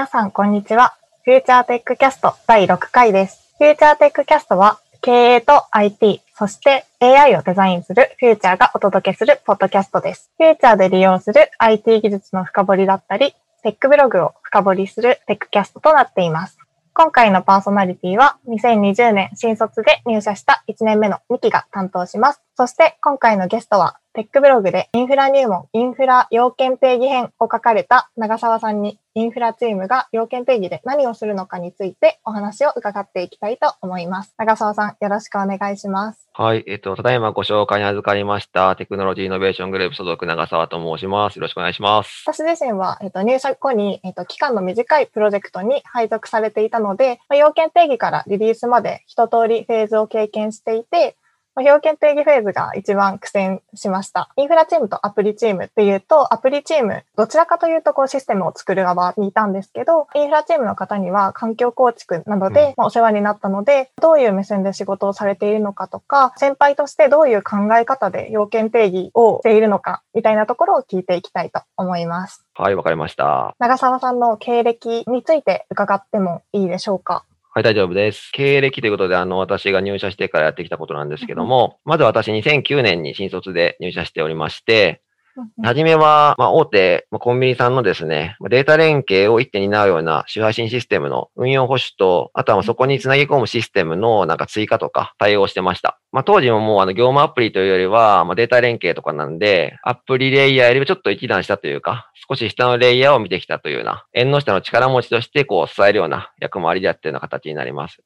皆さん、こんにちは。フューチャーテックキャスト第6回です。フューチャーテックキャストは、経営と IT、そして AI をデザインするフューチャーがお届けするポッドキャストです。フューチャーで利用する IT 技術の深掘りだったり、テックブログを深掘りするテックキャストとなっています。今回のパーソナリティは2020年新卒で入社した1年目の2期が担当します。そして今回のゲストはテックブログでインフラ入門、インフラ要件定義編を書かれた長澤さんにインフラチームが要件定義で何をするのかについてお話を伺っていきたいと思います。長澤さん、よろしくお願いします。はい。えっと、ただいまご紹介に預かりました、テクノロジーイノベーショングループ所属長澤と申します。よろしくお願いします。私自身は、えっと、入社後に、えっと、期間の短いプロジェクトに配属されていたので、まあ要件定義からリリースまで一通りフェーズを経験していて、まあ要件定義フェーズが一番苦戦しました。インフラチームとアプリチームっていうと、アプリチーム、どちらかというとこうシステムを作る側にいたんですけど、インフラチームの方には環境構築などでまあお世話になったので、どういう目線で仕事をされているのかとか、先輩としてどういう考え方で要件定義をしているのか、みたいなところを聞いていきたいと思います。はい、わかりました。長澤さんの経歴について伺ってもいいでしょうか？はい、大丈夫です。経歴ということで、あの、私が入社してからやってきたことなんですけども、まず私2009年に新卒で入社しておりまして、はじめは、まあ、大手、まあ、コンビニさんのですね、まあデータ連携を一手に担うような主配信システムの運用保守と、あとはまあそこにつなぎ込むシステムのなんか追加とか対応してました。まあ、当時ももうあの業務アプリというよりは、まあ、データ連携とかなんで、アプリレイヤーよりもちょっと一段下というか、少し下のレイヤーを見てきたというような、縁の下の力持ちとしてこう支えるような役回りでやってるような形になります。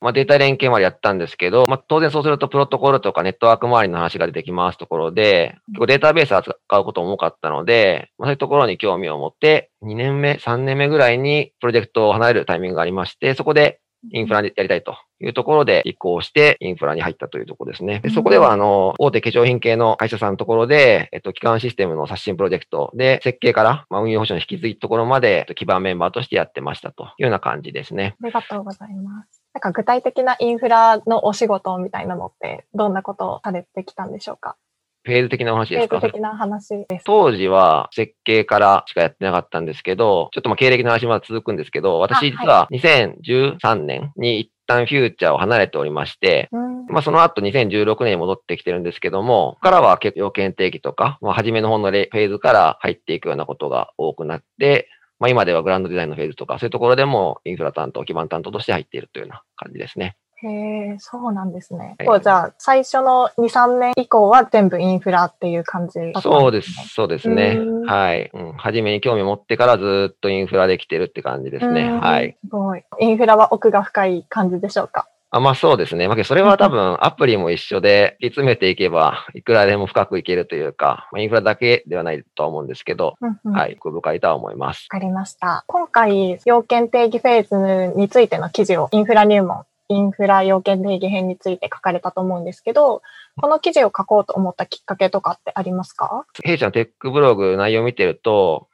まあ、データ連携までやったんですけど、まあ、当然そうするとプロトコルとかネットワーク周りの話が出てきますところで、結構データベース扱うことも多かったので、まあ、そういうところに興味を持って、2年目、3年目ぐらいにプロジェクトを離れるタイミングがありまして、そこでインフラでやりたいというところで移行してインフラに入ったというところですね。でそこでは、あの、大手化粧品系の会社さんのところで、えっと、基幹システムの刷新プロジェクトで、設計から、まあ、運用保証の引き継ぎところまで、えっと基盤メンバーとしてやってましたというような感じですね。ありがとうございます。なんか具体的なインフラのお仕事みたいなのって、どんなことをされてきたんでしょうか？フェーズ的なお話ですか？的な話。です。当時は設計からしかやってなかったんですけど、ちょっとまあ経歴の話まだ続くんですけど、あ私実は2013年に一旦フューチャーを離れておりまして、うん。まあその後2016年に戻ってきてるんですけども、ここからは結構要件定義とか、まあ初めの方のレフェーズから入っていくようなことが多くなって、まあ今ではグランドデザインのフェーズとか、そういうところでもインフラ担当、基盤担当として入っているというような感じですね。へえ、そうなんですね。はいじゃあ、最初の2、3年以降は全部インフラっていう感じだったんそうです、そうですねうん。はい。うん。初めに興味を持ってからずっとインフラできてるって感じですね。うんはい。すごい。インフラは奥が深い感じでしょうか？あ、まあそうですね。まあ、それは多分アプリも一緒で、突き詰めていけば、いくらでも深くいけるというか、まあ、インフラだけではないとは思うんですけど、うんうんはい、奥深いとは思います。わかりました。今回、要件定義フェーズについての記事をインフラ入門、インフラ要件定義編について書かれたと思うんですけど、この記事を書こうと思ったきっかけとかってありますか？弊社のテックブログ内容を見てると、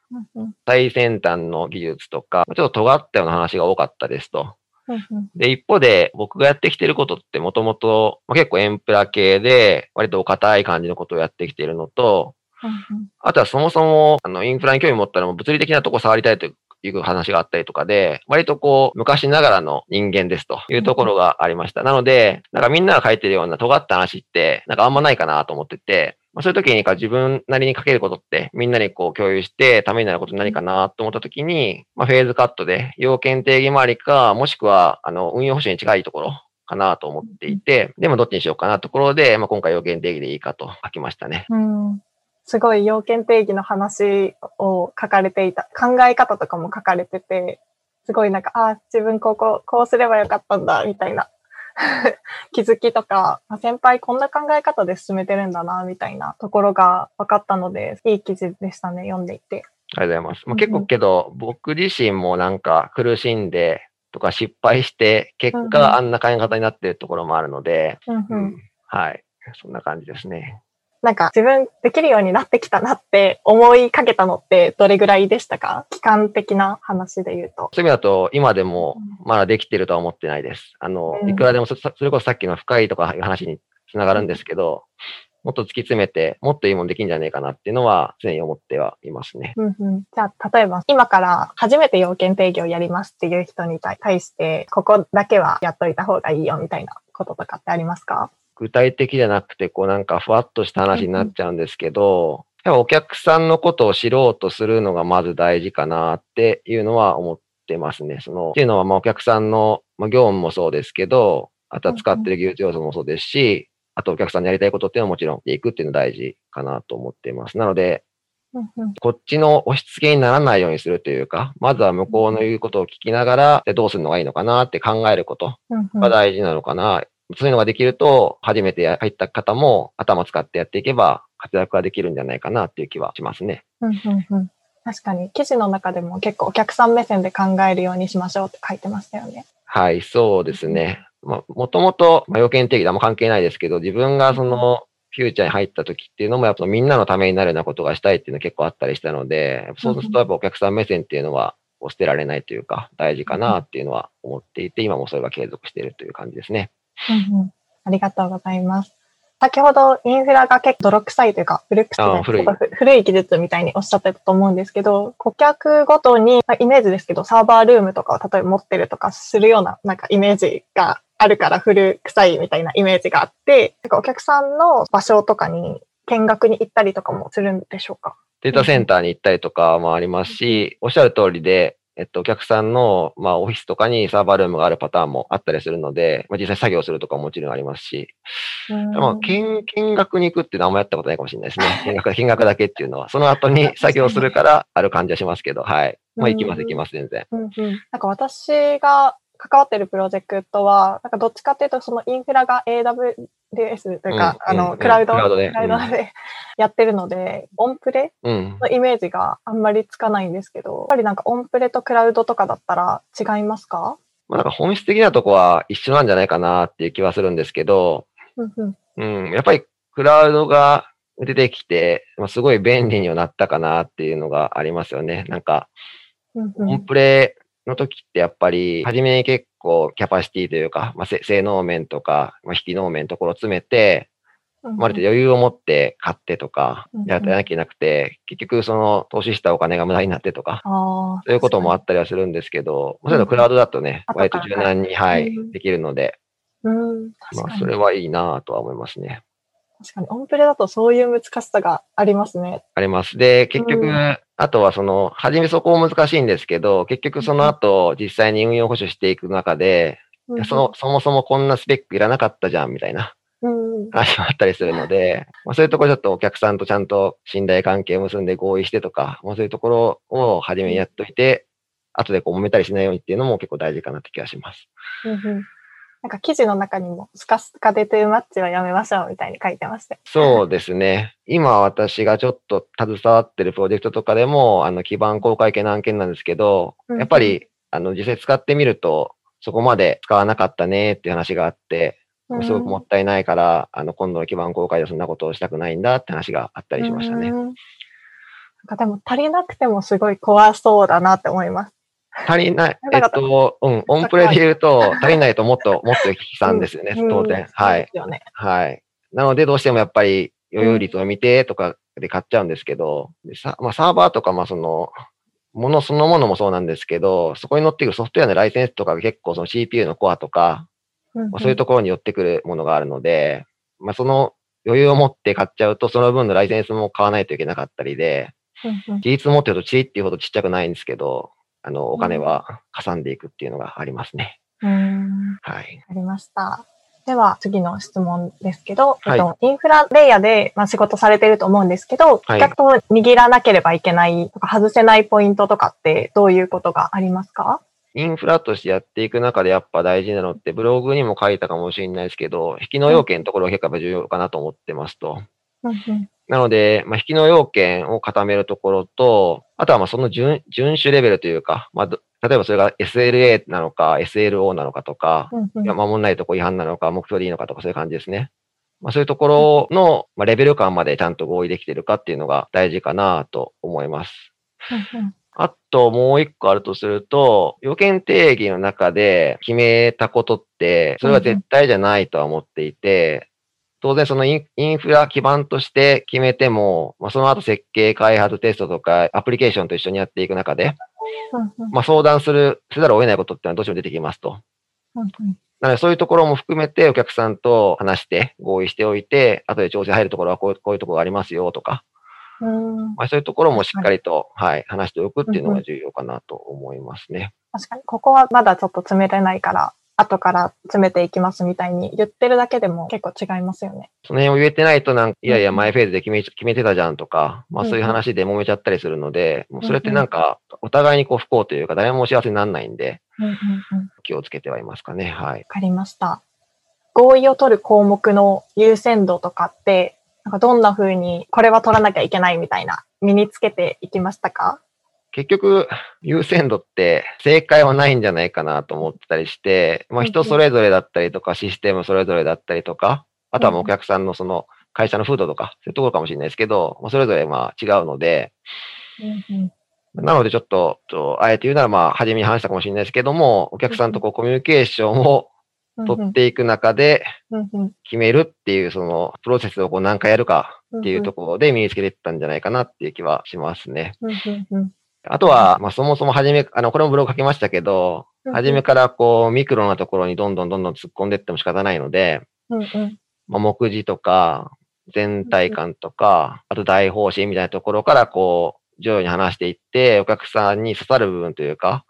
最先端の技術とか、ちょっと尖ったような話が多かったですと。で、一方で僕がやってきてることってもともと結構エンプラ系で、割と硬い感じのことをやってきているのと、うんあとはそもそも、あの、インフラに興味持ったら物理的なとこ触りたいという話があったりとかで、割とこう、昔ながらの人間ですというところがありました。なので、なんかみんなが書いてるような尖った話って、なんかあんまないかなと思ってて、まあ、そういう時にか自分なりに書けることって、みんなにこう共有して、ためになること何かなと思った時に、まあ、フェーズカットで、要件定義周りか、もしくは、あの、運用保守に近いところかなと思っていて、でもどっちにしようかなところで、まあ、今回要件定義でいいかと書きましたね。うんすごい要件定義の話を書かれていた、考え方とかも書かれてて、すごいなんか、ああ、自分ここ、こうすればよかったんだ、みたいな 気づきとか、あ先輩こんな考え方で進めてるんだな、みたいなところが分かったので、いい記事でしたね、読んでいて。ありがとうございます。まあ、結構けど、僕自身もなんか苦しんでとか失敗して、結果あんな考え方になってるところもあるので、うんううんんはい。そんな感じですね。なんか自分できるようになってきたなって思いかけたのってどれぐらいでしたか？期間的な話で言うと。そういう意味だと、今でもまだできてるとは思ってないです。あの、うんいくらでもそ、それこそさっきの深いとかいう話につながるんですけど、もっと突き詰めて、もっといいもんできるんじゃないかなっていうのは常に思ってはいますね。うんうん、じゃあ、例えば今から初めて要件定義をやりますっていう人に対して、ここだけはやっといた方がいいよみたいなこととかってありますか？具体的じゃなくて、こうなんかふわっとした話になっちゃうんですけど、やっぱお客さんのことを知ろうとするのがまず大事かなっていうのは思ってますね。その、っていうのはまあお客さんの、まあ、業務もそうですけど、あとは使ってる技術要素もそうですし、あとお客さんにやりたいことっていうのはもちろんでいくっていうの大事かなと思っています。なので、こっちの押し付けにならないようにするというか、まずは向こうの言うことを聞きながら、でどうするのがいいのかなって考えることが大事なのかな。そういうのができると、初めて入った方も頭使ってやっていけば、活躍ができるんじゃないかなっていう気はしますね。うんうんうん、確かに、記事の中でも結構お客さん目線で考えるようにしましょうって書いてましたよね。はい、そうですね。まあ、もともと、まあ、要件定義であんま関係ないですけど、自分がその、フューチャーに入った時っていうのも、やっぱみんなのためになるようなことがしたいっていうのは結構あったりしたので、そうするとやっぱお客さん目線っていうのは、捨てられないというか、大事かなっていうのは思っていて、今もそれが継続しているという感じですね。うんうん。ありがとうございます。先ほどインフラが結構泥臭いというか古くて古い。古い技術みたいにおっしゃってたと思うんですけど、顧客ごとに、イメージですけど、サーバールームとかを例えば持ってるとかするようななんかイメージがあるから古臭いみたいなイメージがあって、なんかお客さんの場所とかに見学に行ったりとかもするんでしょうか？データセンターに行ったりとかもありますし、おっしゃる通りで、えっと、お客さんの、まあ、オフィスとかにサーバールームがあるパターンもあったりするので、まあ、実際作業するとかももちろんありますし、まあ、見、見学に行くっていうのはあんまやったことないかもしれないですね。見学、見学だけっていうのは、その後に作業するからある感じはしますけど、はい。まあ、行きます、行きます、全然。うんうん、なんか私が関わってるプロジェクトは、なんかどっちかっていうと、そのインフラが AWS というか、うん、あの、クラウド、クラウドでやってるので、オンプレのイメージがあんまりつかないんですけど、やっぱりなんかオンプレとクラウドとかだったら違いますか？まあなんか本質的なとこは一緒なんじゃないかなっていう気はするんですけど、うん、やっぱりクラウドが出てきて、まあ、すごい便利にはなったかなっていうのがありますよね。なんか、オンプレの時ってやっぱり、初めに結構キャパシティというか、まあ、性能面とか、まあ、引き能面のところを詰めて、まる程度余裕を持って買ってとか、やらなきゃいけなくて、結局その投資したお金が無駄になってとか、そういうこともあったりはするんですけど、そういうのクラウドだとね、割と柔軟に、はい、できるので、まあ、それはいいなとは思いますね。確かに、オンプレだとそういう難しさがありますね。あります。で、結局、うん、あとはその、初めそこも難しいんですけど、結局その後、実際に運用保守していく中で、うん、その、そもそもこんなスペックいらなかったじゃん、みたいな。話もあったりするので、まあ、そういうところちょっとお客さんとちゃんと信頼関係を結んで合意してとか、まあ、そういうところを初めにやっといて、後でこう揉めたりしないようにっていうのも結構大事かなって気がします。うんなんか記事の中にも、スカスカでトゥーマッチはやめましょうみたいに書いてました。そうですね。今私がちょっと携わってるプロジェクトとかでも、あの、基盤公開系の案件なんですけど、うん、やっぱり、あの、実際使ってみると、そこまで使わなかったねっていう話があって、すごくもったいないから、あの、今度の基盤公開でそんなことをしたくないんだって話があったりしましたね。なんかでも足りなくてもすごい怖そうだなって思います。足りない。えっと、うん、オンプレで言うと、足りないともっと、もっと悲惨ですよね、当然。はい。はい。なので、どうしてもやっぱり、余裕率を見てとかで買っちゃうんですけど、でさまあ、サーバーとか、まあ、その、ものそのものもそうなんですけど、そこに乗ってくるソフトウェアのライセンスとかが結構その CPU のコアとか、まあ、そういうところに寄ってくるものがあるので、まあ、その余裕を持って買っちゃうと、その分のライセンスも買わないといけなかったりで、技術持ってるとチリっていうほどちっちゃくないんですけど、あの、お金はかさんでいくっていうのがありますね。うん。はい。ありました。では、次の質問ですけど、はい、えっと、インフラレイヤーで、まあ、仕事されてると思うんですけど、顧客と握らなければいけないとか、外せないポイントとかってどういうことがありますか？インフラとしてやっていく中でやっぱ大事なのって、ブログにも書いたかもしれないですけど、引きの要件のところが結構重要かなと思ってますと。なので、まあ、引きの要件を固めるところと、あとはまあその順順守レベルというか、まあ、例えばそれが SLA なのか SLO なのかとか、いや守んないとこ違反なのか、目標でいいのかとかそういう感じですね。まあ、そういうところの、まあ、レベル感までちゃんと合意できてるかっていうのが大事かなと思います。あともう一個あるとすると、要件定義の中で決めたことって、それは絶対じゃないとは思っていて、当然そのインフラ基盤として決めても、まあ、その後設計、開発、テストとかアプリケーションと一緒にやっていく中で、まあ、相談する、せざるを得ないことってのはどうしても出てきますと。なのでそういうところも含めてお客さんと話して合意しておいて、後で調整入るところはこういうこういうところがありますよとか、うん。まあ、そういうところもしっかりと、はい、話しておくっていうのが重要かなと思いますね。確かに、ここはまだちょっと詰めれないから、後から詰めていきますみたいに言ってるだけでも結構違いますよね。その辺を言えてないとなんか、いやいや、うん前フェーズで決め決めてたじゃんとか、まあうんそういう話で揉めちゃったりするので、もうそれってなんか、お互いにこう不幸というか、誰も幸せにならないんで、うんうんうん。わ気をつけてはいますかね。はい。かりました。合意を取る項目の優先度とかって、なんかどんな風にこれは取らなきゃいけないみたいな身につけていきましたか？結局、優先度って正解はないんじゃないかなと思ってたりして、まあうん人それぞれだったりとか、システムそれぞれだったりとか、あとはもうお客さんのその会社の風土とか、そういうところかもしれないですけど、まあそれぞれまあ違うので、なのでちょっと、とあえて言うならまあ初めに話したかもしれないですけども、お客さんとこうコミュニケーションを取っていく中で決めるっていうそのプロセスをこう何回やるかうんっていうところで身につけていったんじゃないかなっていう気はしますね。あとは、まあ、そもそも初め、あの、これもブログ書きましたけど、うん初めからこう、ミクロなところにどんどんどんどん突っ込んでいっても仕方ないので、うんうん。まあ、目次とか、全体感とか、あと大方針みたいなところからこう、徐々に話していって、お客さんに刺さる部分というか、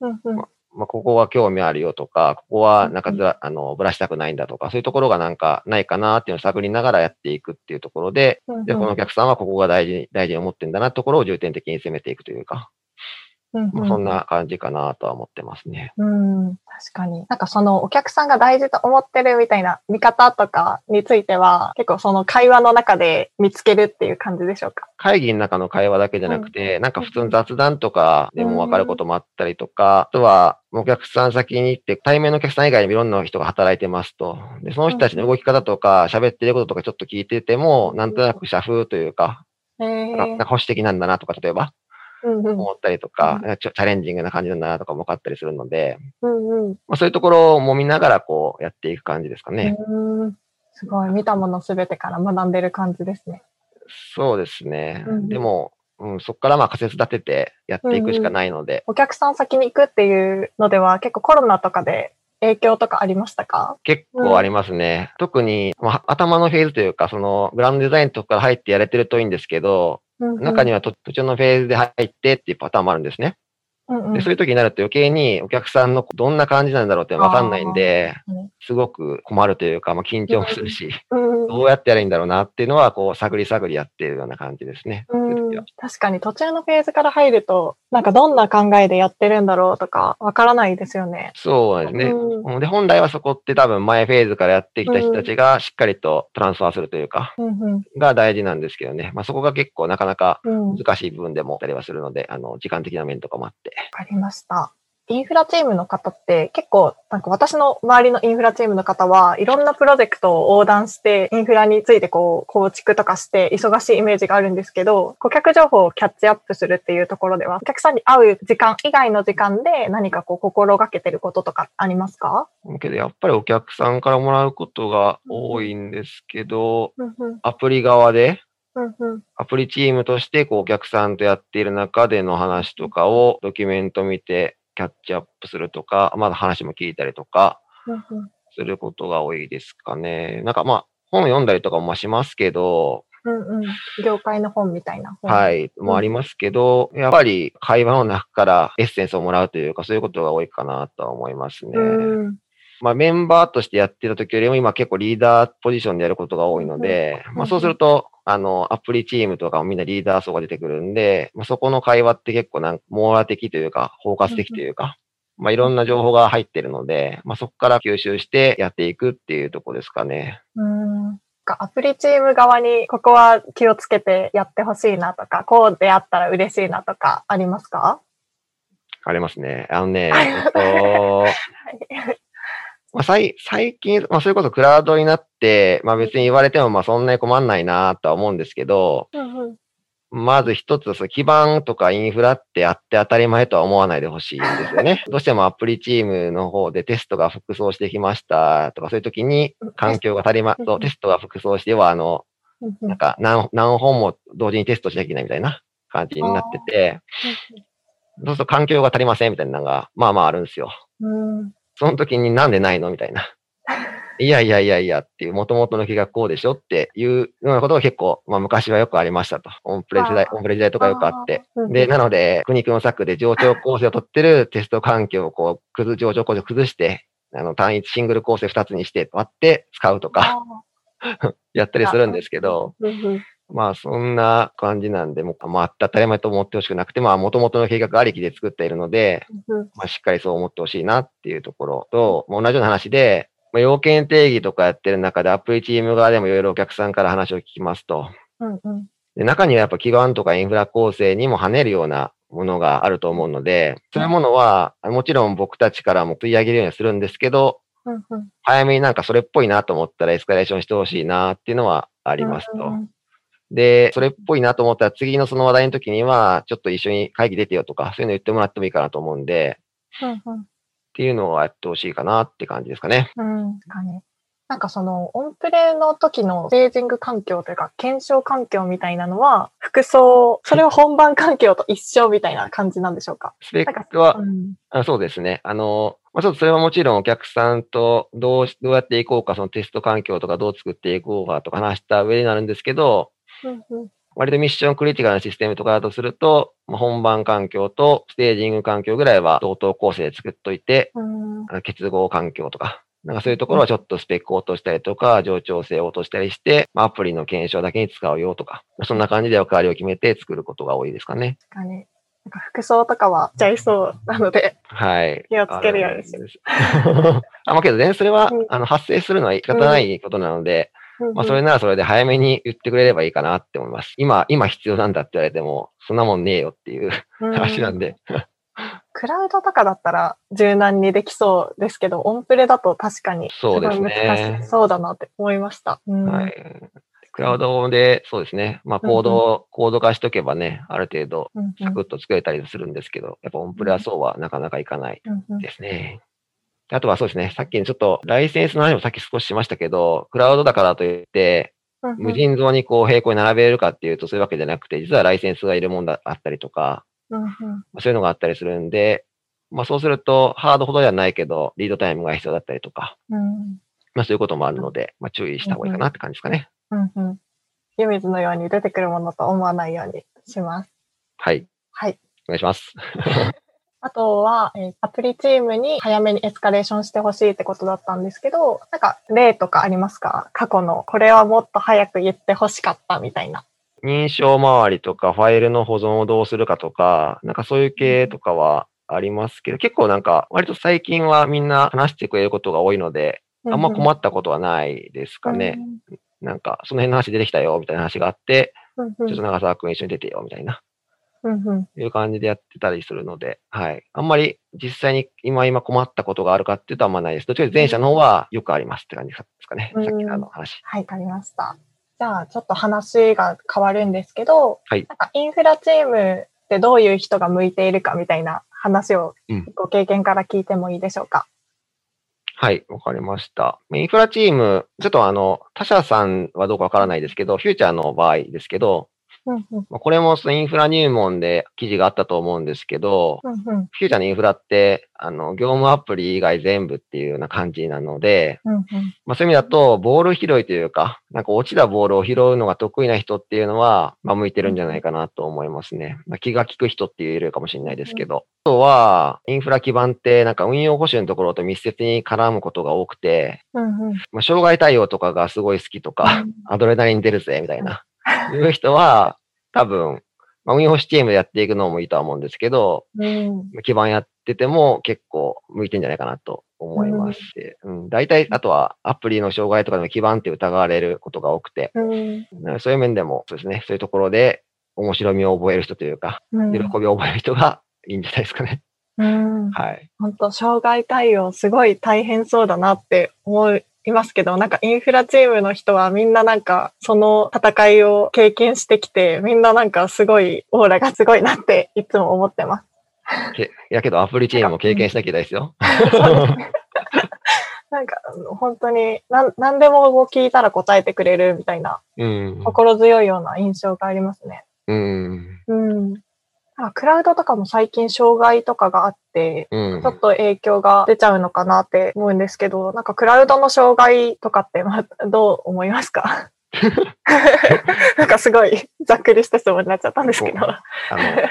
うんうん。まあ、ここは興味あるよとか、ここはなんかずら、あの、ぶらしたくないんだとか、そういうところがなんかないかなっていうのを探りながらやっていくっていうところで、で、このお客さんはここが大事に、大事に思ってんだなところを重点的に攻めていくというか、うんまあ、そんな感じかなとは思ってますね。うん、確かに。なんかそのお客さんが大事と思ってるみたいな見方とかについては、結構その会話の中で見つけるっていう感じでしょうか？会議の中の会話だけじゃなくて、なんか普通の雑談とかでも分かることもあったりとか、あとはお客さん先に行って、対面のお客さん以外にもいろんな人が働いてますと。で、その人たちの動き方とか、喋ってることとかちょっと聞いてても、なんとなく社風というか、へなんかなんーか保守的なんだなとか、例えばうんうん思ったりとか、ちょチャレンジングな感じだなとかも分かったりするので、うんうんまあ、そういうところを揉みながらこうやっていく感じですかね。うんすごい。見たものすべてから学んでる感じですね。そうですね。うんうんでも、うん、そこからまあ仮説立ててやっていくしかないので、お客さん先に行くっていうのでは結構コロナとかで影響とかありましたか？結構ありますね。特に、まあ、頭のフェーズというか、そのグラウンドデザインとか入ってやれてるといいんですけど、中には、途中のフェーズで入ってっていうパターンもあるんですね。うんうん。で、そういう時になると余計にお客さんのどんな感じなんだろうってわかんないんですごく困るというか、まあ、緊張もするし、うんどうやってやればいいんだろうなっていうのは、こう、探り探りやってるような感じですね。確かに途中のフェーズから入ると、なんかどんな考えでやってるんだろうとかわからないですよね。そうですね。うんで、本来はそこって多分前フェーズからやってきた人たちがしっかりとトランスファーするというか、うんうんが大事なんですけどね。まあそこが結構なかなかうん、わ難しい部分でもあったりはするので、あの、時間的な面とかもあって。かりました。インフラチームの方って結構、なんか私の周りのインフラチームの方はいろんなプロジェクトを横断してインフラについてこう構築とかして忙しいイメージがあるんですけど、顧客情報をキャッチアップするっていうところでは、お客さんに会う時間以外の時間で何かこう心がけてることとかありますか？けどやっぱりお客さんからもらうことが多いんですけど、アプリ側で、アプリチームとしてこうお客さんとやっている中での話とかをドキュメント見てキャッチアップするとか、まだ話も聞いたりとかうんうんすることが多いですかね。なんかまあ本読んだりとかもしますけど、うんうん業界の本みたいな本。。はいい、もありますけど、やっぱり会話の中からエッセンスをもらうというか、そういうことが多いかなとは思いますね。うんまあメンバーとしてやってた時よりも今結構リーダーポジションでやることが多いので、うん。まあそうすると、あの、アプリチームとかもみんなリーダー層が出てくるんで、まあそこの会話って結構なんか網羅的というか、包括的というか、まあいろんな情報が入ってるので、まあそこから吸収してやっていくっていうとこですかね。うん。アプリチーム側にここは気をつけてやってほしいなとか、こうであったら嬉しいなとかありますか？ありますね。あのね、はいえっと、まあ、最最近、まあ、それこそクラウドになって、まあ別に言われてもまあそんなに困んないなとは思うんですけど、うんうんまず一つ、その基盤とかインフラってあって当たり前とは思わないでほしいんですよね。どうしてもアプリチームの方でテストが複装してきましたとか、そういう時に環境が足りま、そうテストが複装しては、あの、なんか何何本も同時にテストしなきゃいけないみたいな感じになってて、そうすると環境が足りませんみたいなのが、まあまああるんですよ。うん。その時になんでないの？みたいな。いやいやいやいやっていう、元々の気がこうでしょっていうようなことが結構、まあ昔はよくありましたと。オンプレ時代、オンプレ時代とかよくあって。で、なので、苦肉の策で上長構成を取ってる テスト環境をこう、崩、上長構成を崩して、あの、単一シングル構成2つにして割って使うとか、やったりするんですけど、まあそんな感じなんで、もう、まあ当たり前と思ってほしくなくて、まあ元々の計画ありきで作っているので、うんまあ、しっかりそう思ってほしいなっていうところと、まあ同じような話で、まあ、要件定義とかやってる中でアプリチーム側でもいろいろお客さんから話を聞きますと、うんうん。で中にはやっぱ基盤とかインフラ構成にも跳ねるようなものがあると思うので、そういうものは、もちろん僕たちからも取り上げるようにはするんですけど、うんうん。早めになんかそれっぽいなと思ったらエスカレーションしてほしいなっていうのはありますと。うんで、それっぽいなと思ったら次のその話題の時には、ちょっと一緒に会議出てよとか、そういうの言ってもらってもいいかなと思うんで、うんうんっていうのをやってほしいかなって感じですかね。うん、確かに。なんかその、オンプレの時のステージング環境というか、検証環境みたいなのは、服装、それは本番環境と一緒みたいな感じなんでしょうか？スペックは、うん。あそうですね。あの、まあ、ちょっとそれはもちろんお客さんとどうし、どうやっていこうか、そのテスト環境とかどう作っていこうかとか話した上になるんですけど、割とミッションクリティカルなシステムとかだとすると、まあ、本番環境とステージング環境ぐらいは同等構成で作っといて、うん結合環境とか、なんかそういうところはちょっとスペックを落としたりとか、上調整を落としたりして、まあ、アプリの検証だけに使うよとか、そんな感じで役割を決めて作ることが多いですかね。確かに。なんか服装とかはちゃいそうなので、はい。気をつけるようにしあるんです あ、まあけどね、それはうん、あの、発生するのは仕方ないことなので、うんまあそれならそれで早めに言ってくれればいいかなって思います。今、今必要なんだって言われても、そんなもんねえよっていううん話なんで。クラウドとかだったら柔軟にできそうですけど、オンプレだと確かにそうですねごい難しそうだなって思いました。うんはい。クラウドで、そうですね。まあ、コードを、コード化しとけばね、ある程度、サクッと作れたりするんですけど、やっぱオンプレはそうはなかなかいかないですね。であとはそうですね、さっきちょっとライセンスの話もさっき少ししましたけど、クラウドだからといって、無尽蔵にこう並行に並べれるかっていうとそういうわけじゃなくて、実はライセンスがいるもんだあったりとか、そういうのがあったりするんで、まあそうするとハードほどではないけど、リードタイムが必要だったりとか、うんまあそういうこともあるので、まあ注意した方がいいかなって感じですかね。うんうん湯水のように出てくるものと思わないようにします。はい。はい。お願いします。あとは、えーアプリチームに早めにエスカレーションしてほしいってことだったんですけど、なんか例とかありますか？過去の、これはもっと早く言ってほしかったみたいな。認証周りとか、ファイルの保存をどうするかとか、なんかそういう系とかはありますけど、結構なんか、割と最近はみんな話してくれることが多いので、あんま困ったことはないですかね。なんか、その辺の話出てきたよ、みたいな話があって、うんうん。ちょっと長澤くん一緒に出てよ、みたいな、うんうんいう感じでやってたりするので、はい。あんまり実際に今今困ったことがあるかっていうとあんまないです。どっちか前者の方はよくありますって感じですかね。うんさっきの話。はい、わかりました。じゃあ、ちょっと話が変わるんですけど、はいなんかインフラチームってどういう人が向いているかみたいな話をうんご経験から聞いてもいいでしょうか？はい、わかりました。インフラチーム、ちょっとあの、他社さんはどうかわからないですけど、フューチャーの場合ですけど、うんうん。まあこれもインフラ入門で記事があったと思うんですけど、うんうん。フューチャーのインフラって、あの、業務アプリ以外全部っていうような感じなので、うんうん。まあそういう意味だと、ボール拾いというか、なんか落ちたボールを拾うのが得意な人っていうのは、まあ向いてるんじゃないかなと思いますね。まあ、気が利く人って言えるかもしれないですけど。あとは、インフラ基盤って、なんか運用保守のところと密接に絡むことが多くて、うんうん。まあ、障害対応とかがすごい好きとか、アドレナリン出るぜ、みたいな、いう人は、多分、まあ、運用保守チームでやっていくのもいいとは思うんですけど、うん。基盤やってても結構向いてんじゃないかなと思いますし、うん、大体、あとはアプリの障害とかでも基盤って疑われることが多くて、うん。そういう面でも、そうですね、そういうところで面白みを覚える人というか、うん。喜びを覚える人がいいんじゃないですかね。うん。はい。本当障害対応すごい大変そうだなって思いますけど、なんかインフラチームの人はみんななんかその戦いを経験してきて、みんななんかすごいオーラがすごいなっていつも思ってます。けやけどアプリチームも経験しなきゃいけないですよ。なんか本当に何何でも聞いたら答えてくれるみたいなうん。心強いような印象がありますね。うん。うん。なんかクラウドとかも最近障害とかがあって、うんちょっと影響が出ちゃうのかなって思うんですけど、なんかクラウドの障害とかってまあどう思いますか？なんかすごいざっくりした質問になっちゃったんですけど。あの、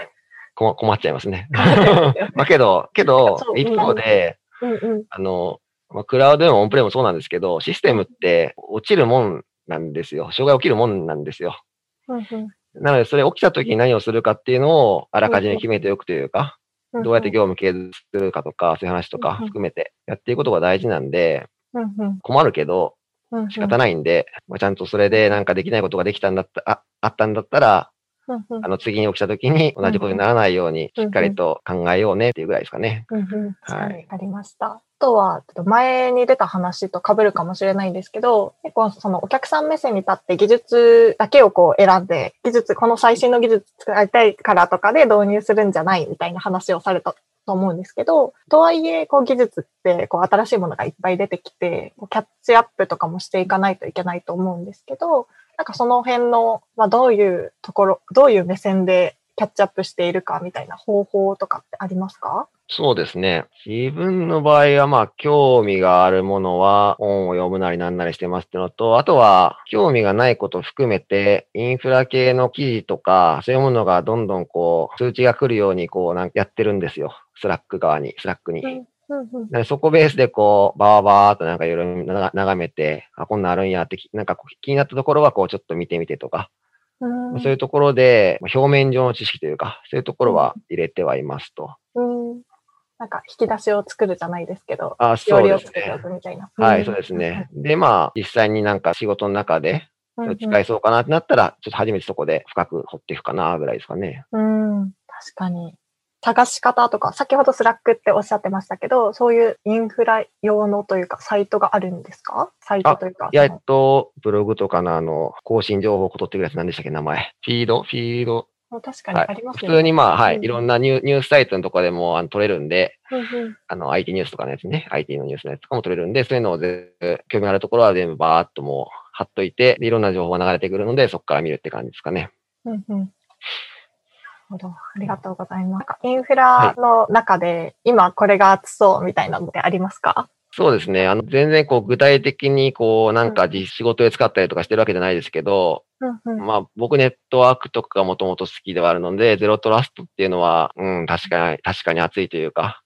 こ困っちゃいますね。まあけど、けど一方で、うんうん。あの、まあ、クラウドでもオンプレもそうなんですけど、システムって落ちるもんなんですよ。障害起きるもんなんですよ。うんうんなので、それ起きた時に何をするかっていうのをあらかじめ決めておくというか、うんどうやって業務継続するかとか、そういう話とかうん含めてやっていくことが大事なんで、困るけど仕方ないんで、まあ、ちゃんとそれでなんかできないことができたんだった、ああったんだったら、あの次に起きた時に同じことにならないようにしっかりと考えようねっていうぐらいですかね。はにありました。あとは、前に出た話と被るかもしれないんですけど、結構そのお客さん目線に立って技術だけをこう選んで、技術、この最新の技術使いたいからとかで導入するんじゃないみたいな話をされたと思うんですけど、とはいえ、こう技術ってこう新しいものがいっぱい出てきて、キャッチアップとかもしていかないといけないと思うんですけど、なんかその辺の、まあどういうところ、どういう目線でキャッチアップしているかみたいな方法とかってありますか？そうですね。自分の場合は、まあ、興味があるものは、本を読むなりなんなりしてますってのと、あとは、興味がないことを含めて、インフラ系の記事とか、そういうものがどんどんこう、通知が来るように、こう、なんかやってるんですよ。スラック側に、スラックに。そこベースでこう、バーバーっとなんかいろいろな眺めて、あ、こんなんあるんやってき、なんか気になったところはこうちょっと見てみてとか、うんそういうところで、まあ表面上の知識というか、そういうところは入れてはいますと。うんなんか引き出しを作るじゃないですけど、あ、そうですねを作ってお。くみたいな。はい、そうですね。で、まあ、実際になんか仕事の中で、使えそうかなってなったら、ちょっと初めてそこで深く掘っていくかな、ぐらいですかね。うん、確かに。探し方とか、先ほどスラックっておっしゃってましたけど、そういうインフラ用のというか、サイトがあるんですか？サイトというか。いや、えっと、ブログとかのあの、更新情報を取ってくるやつ何でしたっけ、名前。フィード？フィード？確かにはいありますよね。普通にまあ、はい、うんいろんなニューニュースサイトのとこでもあの取れるんで、うんうんあの、IT ニュースとかのやつね、IT のニュースのやつとかも取れるんで、そういうのを全部、興味あるところは全部バーっともう貼っといて、でいろんな情報が流れてくるので、そこから見るって感じですかね。うんうんなるほど。ありがとうございます。インフラの中で、今これが熱そうみたいなのってありますか？そうですね。あの、全然こう、具体的にこう、なんか実仕事で使ったりとかしてるわけじゃないですけど、うんうんまあ、僕ネットワークとかがもともと好きではあるので、ゼロトラストっていうのは、うん、確かに、確かに熱いというか、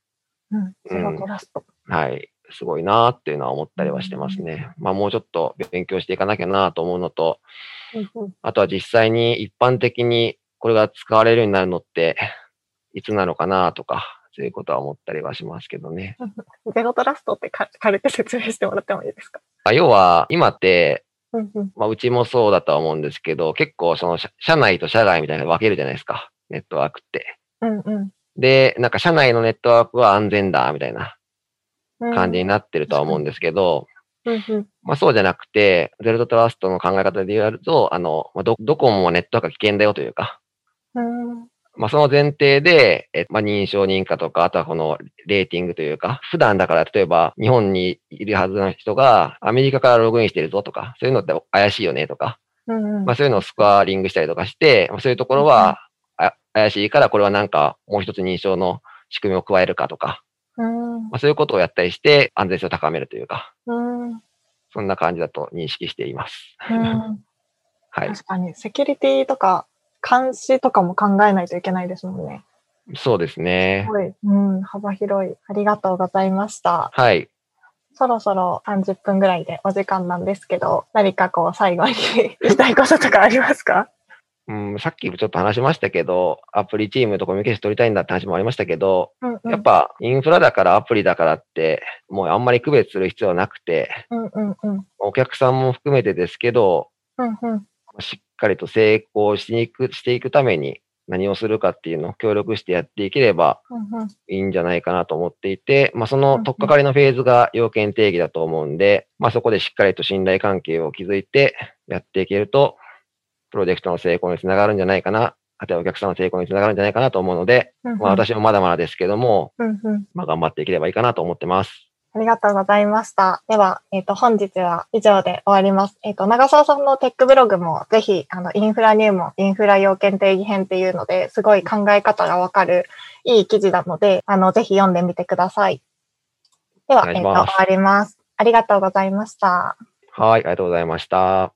うん。ゼロトラスト。はい、すごいなっていうのは思ったりはしてますね。まあ、もうちょっと勉強していかなきゃなと思うのと、うんうんあとは実際に一般的にこれが使われるようになるのって、いつなのかなとか、そういうことは思ったりはしますけどね。ゼロトラストってか軽く説明してもらってもいいですか？あ要は、今って、うんうんまあ、うちもそうだとは思うんですけど、結構その社社内と社外みたいなの分けるじゃないですか。ネットワークって。うんうんで、なんか社内のネットワークは安全だ、みたいなうん感じになってるとは思うんですけど、うんうんまあそうじゃなくて、ゼロトラストの考え方で言うと、あの、まあ、ど、どこもネットワークが危険だよというか、うんまあその前提で、えまあ認証認可とか、あとはこのレーティングというか、普段だから例えば日本にいるはずの人がアメリカからログインしてるぞとか、そういうのって怪しいよねとか、うんうん。まあそういうのをスコアリングしたりとかして、まあ、そういうところは、あ怪しいからこれはなんかもう一つ認証の仕組みを加えるかとか、うん。まあそういうことをやったりして安全性を高めるというか、うん。そんな感じだと認識しています。うん。はい。確かに、セキュリティとか、監視とかも考えないといけないですもんね。そうですねす。ごい、うん、幅広い。ありがとうございました。はい。そろそろ30分ぐらいでお時間なんですけど、何かこう最後に言いたいこととかありますか？うん、さっきちょっと話しましたけど、アプリチームとコミュニケーション取りたいんだって話もありましたけど、うんうんやっぱインフラだからアプリだからって、もうあんまり区別する必要はなくて、うんうんうん。お客さんも含めてですけど、うんうん。しっかりと成功しにく、していくために、何をするかっていうのを協力してやっていければいいんじゃないかなと思っていて、まあ、その取っかかりのフェーズが要件定義だと思うんで、まあ、そこでしっかりと信頼関係を築いてやっていけると、プロジェクトの成功につながるんじゃないかな、あとはお客さんの成功につながるんじゃないかなと思うので、まあ、私もまだまだですけども、まあ、頑張っていければいいかなと思ってます。ありがとうございました。では、えっ、と、本日は以上で終わります。えっ、と、長澤さんのテックブログもぜひ、あの、インフラ入門、インフラ要件定義編っていうので、すごい考え方がわかるいい記事なので、あの、ぜひ読んでみてください。では、えっ、と、します終わります。ありがとうございました。はい、ありがとうございました。